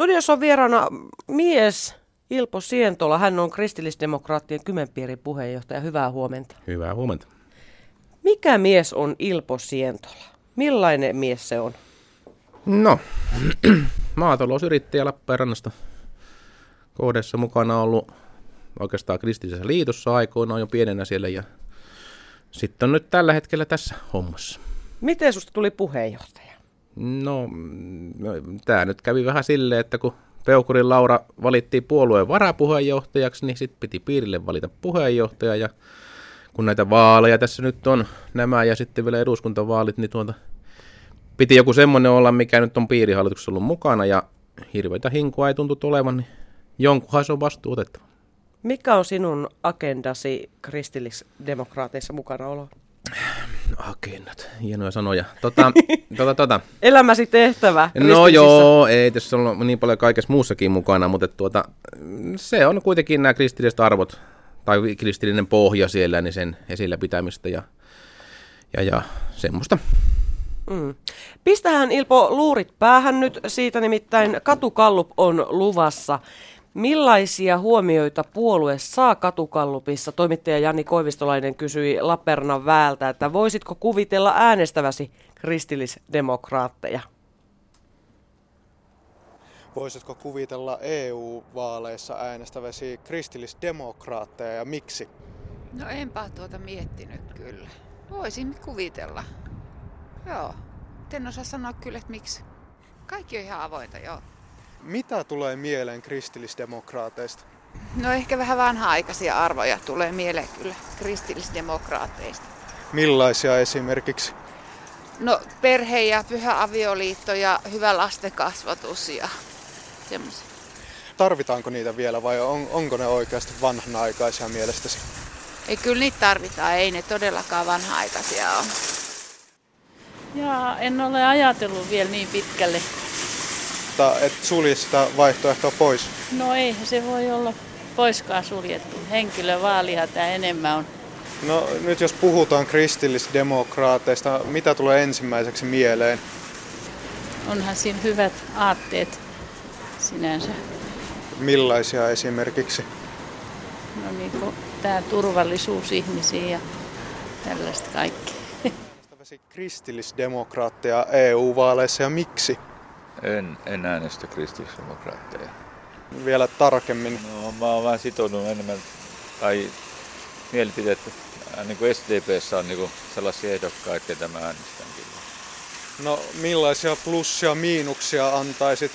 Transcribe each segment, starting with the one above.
Studiossa on vieraana mies Ilpo Sientola. Hän on kristillisdemokraattien Kymenpiirin puheenjohtaja. Hyvää huomenta. Hyvää huomenta. Mikä mies on Ilpo Sientola? Millainen mies se on? No, maatalousyrittäjä Lappeenrannasta kohdassa mukana ollut oikeastaan kristillisessä liitossa aikoinaan jo pienenä siellä ja sitten on nyt tällä hetkellä tässä hommassa. Miten susta tuli puheenjohtaja? No, tämä nyt kävi vähän silleen, että kun Peukurin Laura valittiin puolueen varapuheenjohtajaksi, niin sitten piti piirille valita puheenjohtaja ja kun näitä vaaleja tässä nyt on nämä ja sitten vielä eduskuntavaalit, niin tuota, piti joku semmoinen olla, mikä nyt on piirihallituksessa ollut mukana ja hirveitä hinkua ei tuntu olevan, niin jonkunhan se on vastuu otettava. Mikä on sinun agendasi kristillisdemokraateissa mukana olo? Agendat, hienoja sanoja. Tota, tota, tota. Elämäsi tehtävä No joo, ei tässä on niin paljon kaikessa muussakin mukana, mutta tuota, se on kuitenkin nämä kristilliset arvot tai kristillinen pohja siellä, niin sen esillä pitämistä ja, ja, ja semmoista. Mm. Pistähän Ilpo luurit päähän nyt, siitä nimittäin katukallup on luvassa. Millaisia huomioita puolue saa katukallupissa? Toimittaja Jani Koivistolainen kysyi Lappeenrannan väältä, että voisitko kuvitella äänestäväsi kristillisdemokraatteja? Voisitko kuvitella EU-vaaleissa äänestäväsi kristillisdemokraatteja ja miksi? No enpä tuota miettinyt kyllä. Voisin kuvitella. Joo. En osaa sanoa kyllä, että miksi. Kaikki on ihan avointa, joo. Mitä tulee mieleen kristillisdemokraateista? No ehkä vähän vanha-aikaisia arvoja tulee mieleen kyllä kristillisdemokraateista. Millaisia esimerkiksi? No perhe ja pyhä avioliitto ja hyvä lastenkasvatus ja semmoisia. Tarvitaanko niitä vielä vai on, onko ne oikeasti vanhanaikaisia mielestäsi? Ei kyllä niitä tarvitaan, ei ne todellakaan vanha-aikaisia ole. Jaa, en ole ajatellut vielä niin pitkälle. Mutta et sulje sitä vaihtoehtoa pois? No ei se voi olla poiskaan suljettu. Henkilövaalihan tämä enemmän on. No nyt jos puhutaan kristillisdemokraateista, mitä tulee ensimmäiseksi mieleen? Onhan siinä hyvät aatteet sinänsä. Millaisia esimerkiksi? No niin kuin tämä turvallisuus ihmisiin ja tällaista kaikkea. kristillisdemokraatteja EU-vaaleissa ja miksi? En, en äänestä kristillisdemokraatteja. Vielä tarkemmin. No, mä oon vähän sitoutunut enemmän, tai mielipiteet, niin kuin SDPssä on niin kuin sellaisia ehdokkaita, että mä äänestän kyllä. No millaisia plussia miinuksia antaisit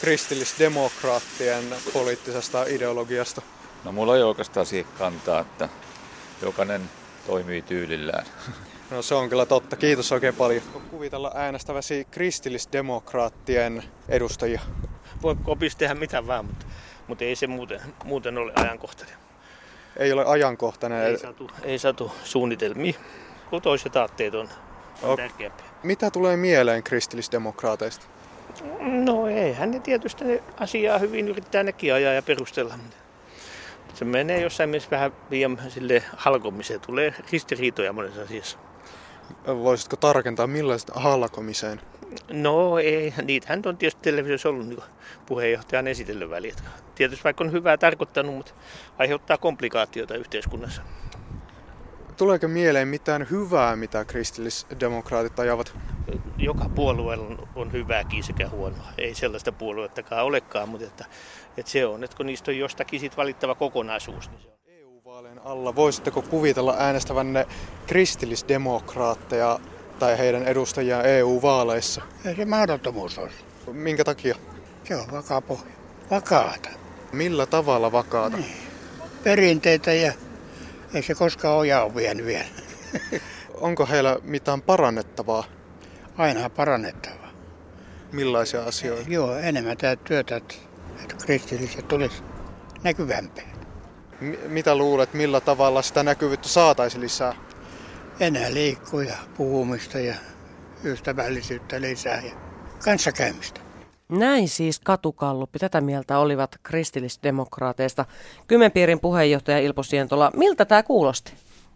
kristillisdemokraattien poliittisesta ideologiasta? No mulla ei oikeastaan siihen kantaa, että jokainen toimii tyylillään. No se on kyllä totta. Kiitos oikein paljon. Kuvitella äänestäväsi kristillisdemokraattien edustajia. Voi kopissa tehdä mitä vaan, mutta, mutta ei se muuten, muuten ole ajankohtainen. Ei ole ajankohtainen. Ei satu, ei satu suunnitelmia, kun toiset aatteet on, on tärkeämpiä. Mitä tulee mieleen kristillisdemokraateista? No eihän ne tietysti ne asiaa hyvin yrittää nekin ajaa ja perustella. Se menee jossain mielessä vähän liian sille halkomiseen. Tulee ristiriitoja monessa asiassa. Voisitko tarkentaa millaista halkomiseen? No ei, niitähän on tietysti televisiossa ollut niin puheenjohtajan esitellyt väliä. Tietysti vaikka on hyvää tarkoittanut, mutta aiheuttaa komplikaatioita yhteiskunnassa. Tuleeko mieleen mitään hyvää, mitä kristillisdemokraatit ajavat? Joka puolueella on hyvääkin sekä huonoa. Ei sellaista puoluettakaan olekaan, mutta että, että se on, että kun niistä on jostakin sit valittava kokonaisuus, niin se on. EU-vaalien alla voisitteko kuvitella äänestävänne kristillisdemokraatteja tai heidän edustajiaan EU-vaaleissa? Ei se mahdottomuus olisi. Minkä takia? Se on vakaa pohja. Vakaata. Millä tavalla vakaata? Niin. Perinteitä ja ei se koskaan ojaa ole vienyt vielä. Onko heillä mitään parannettavaa? Aina parannettavaa. Millaisia asioita? Joo, enemmän tämä työtä, että, että kristilliset tulisi näkyvämpää. M- mitä luulet, millä tavalla sitä näkyvyyttä saataisiin lisää? Enää liikkuja, puhumista ja ystävällisyyttä lisää ja kanssakäymistä. Näin siis katukalluppi. Tätä mieltä olivat kristillisdemokraateista. Kymenpiirin puheenjohtaja Ilpo Sientola. Miltä tämä kuulosti?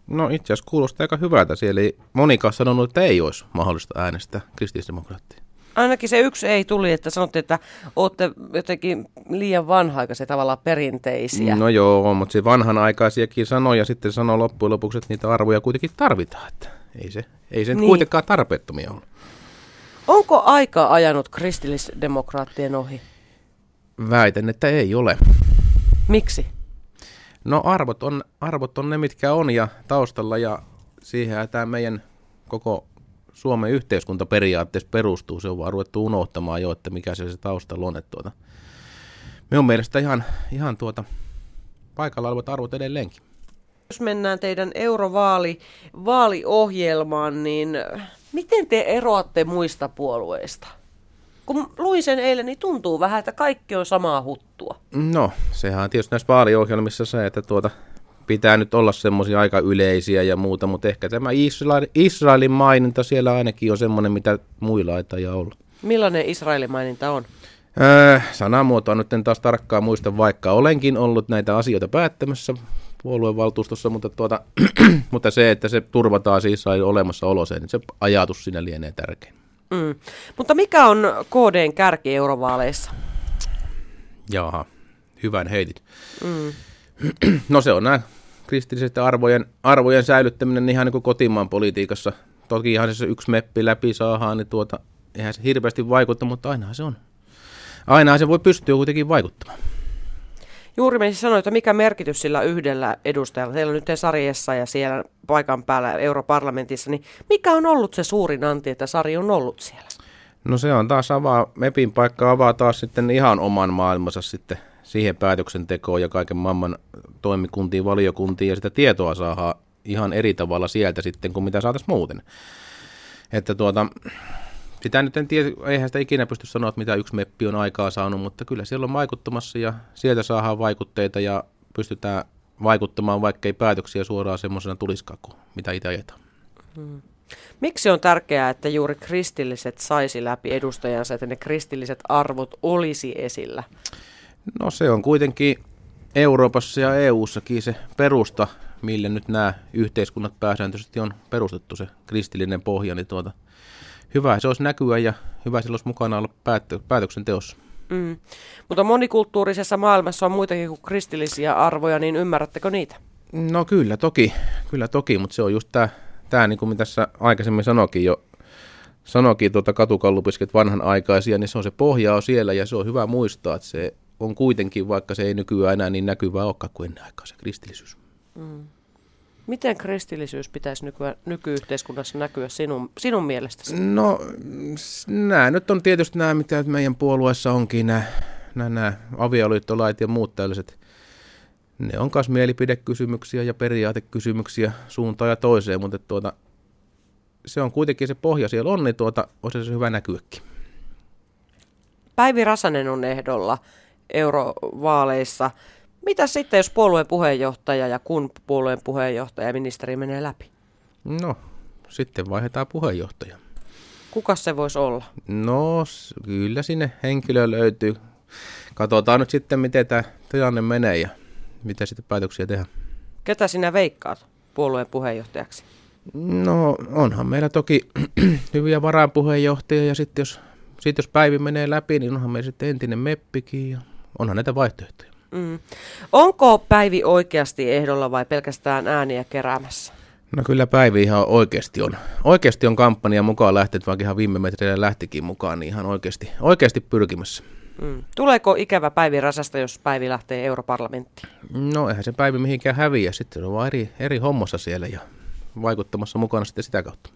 No itse asiassa kuulostaa aika hyvältä. Siellä ei monikaan sanonut, että ei olisi mahdollista äänestää kristillisdemokraattia. Ainakin se yksi ei tuli, että sanotte, että olette jotenkin liian vanha-aikaisia tavallaan perinteisiä. No joo, mutta se vanhanaikaisiakin sanoja sitten sanoo loppujen lopuksi, että niitä arvoja kuitenkin tarvitaan. Että ei se, ei se niin. kuitenkaan tarpeettomia ole. Onko aika ajanut kristillisdemokraattien ohi? Väitän, että ei ole. Miksi? No arvot on, arvot on ne, mitkä on ja taustalla ja siihen tämä meidän koko Suomen yhteiskunta periaatteessa perustuu. Se on vaan ruvettu unohtamaan jo, että mikä se, se taustalla on. Että tuota, minun mielestä ihan, ihan tuota, paikalla olevat arvot edelleenkin. Jos mennään teidän eurovaali vaaliohjelmaan, niin miten te eroatte muista puolueista? Kun luin sen eilen, niin tuntuu vähän, että kaikki on samaa huttua. No, sehän on tietysti näissä vaaliohjelmissa se, että tuota, pitää nyt olla semmoisia aika yleisiä ja muuta, mutta ehkä tämä Israel, Israelin maininta siellä ainakin on semmoinen, mitä muilla ei taida olla. Millainen Israelin maininta on? Öö, sanamuotoa nyt en taas tarkkaan muista, vaikka olenkin ollut näitä asioita päättämässä puoluevaltuustossa, mutta, tuota, mutta se, että se turvataan siis Israelin olemassaolo, se, niin se ajatus siinä lienee tärkein. Mm. Mutta mikä on KDn kärki eurovaaleissa? Jaha, hyvän heitit. Mm. No se on nämä kristilliset arvojen, arvojen säilyttäminen ihan niin kuin kotimaan politiikassa. Toki ihan se yksi meppi läpi saadaan, niin tuota, eihän se hirveästi vaikuta, mutta ainahan se on. Ainahan se voi pystyä kuitenkin vaikuttamaan. Juuri me sanoin, että mikä merkitys sillä yhdellä edustajalla, teillä on nyt Sarjessa ja siellä paikan päällä europarlamentissa, niin mikä on ollut se suurin anti, että Sari on ollut siellä? No se on taas avaa, MEPin paikka avaa taas sitten ihan oman maailmansa sitten siihen päätöksentekoon ja kaiken maailman toimikuntiin, valiokuntiin ja sitä tietoa saadaan ihan eri tavalla sieltä sitten kuin mitä saataisiin muuten. Että tuota, sitä nyt en tiedä, eihän sitä ikinä pysty sanoa, että mitä yksi meppi on aikaa saanut, mutta kyllä siellä on vaikuttamassa ja sieltä saadaan vaikutteita ja pystytään vaikuttamaan, vaikka ei päätöksiä suoraan semmoisena tulisikaan kuin mitä itse ajetaan. Miksi on tärkeää, että juuri kristilliset saisi läpi edustajansa, että ne kristilliset arvot olisi esillä? No se on kuitenkin Euroopassa ja EUssakin se perusta, mille nyt nämä yhteiskunnat pääsääntöisesti on perustettu, se kristillinen pohja, niin tuota, hyvä se olisi näkyä ja hyvä sillä olisi mukana olla päättö, päätöksenteossa. Mm. Mutta monikulttuurisessa maailmassa on muitakin kuin kristillisiä arvoja, niin ymmärrättekö niitä? No kyllä toki, kyllä toki, mutta se on just tämä, tää, niin kuin mitä tässä aikaisemmin sanokin jo, sanokin tuota katukallupisket vanhanaikaisia, niin se on se pohja on siellä ja se on hyvä muistaa, että se on kuitenkin, vaikka se ei nykyään enää niin näkyvää olekaan kuin ennen aikaa se kristillisyys. Mm. Miten kristillisyys pitäisi nykyä, nykyyhteiskunnassa näkyä sinun, sinun mielestäsi? No nämä nyt on tietysti nämä, mitä meidän puolueessa onkin, nämä, nämä, nämä avioliittolait ja muut tällaiset. Ne on myös mielipidekysymyksiä ja periaatekysymyksiä suuntaan ja toiseen, mutta tuota, se on kuitenkin se pohja siellä on, niin tuota, olisi se hyvä näkyäkin. Päivi Rasanen on ehdolla eurovaaleissa. Mitä sitten, jos puolueen puheenjohtaja ja kun puolueen puheenjohtaja ja ministeri menee läpi? No, sitten vaihdetaan puheenjohtaja. Kuka se voisi olla? No, kyllä sinne henkilö löytyy. Katsotaan nyt sitten, miten tämä tilanne menee ja mitä sitten päätöksiä tehdään. Ketä sinä veikkaat puolueen puheenjohtajaksi? No onhan meillä toki hyviä varapuheenjohtajia ja sitten jos, sit jos Päivi menee läpi, niin onhan meillä sitten entinen meppikin ja onhan näitä vaihtoehtoja. Mm. Onko Päivi oikeasti ehdolla vai pelkästään ääniä keräämässä? No kyllä Päivi ihan oikeasti on. Oikeasti on kampanja mukaan lähtenyt, vaikka ihan viime metreillä lähtikin mukaan, niin ihan oikeasti, oikeasti pyrkimässä. Mm. Tuleeko ikävä Päivi Rasasta, jos Päivi lähtee europarlamenttiin? No eihän se Päivi mihinkään häviä, sitten se on vaan eri, eri hommassa siellä ja vaikuttamassa mukana sitten sitä kautta.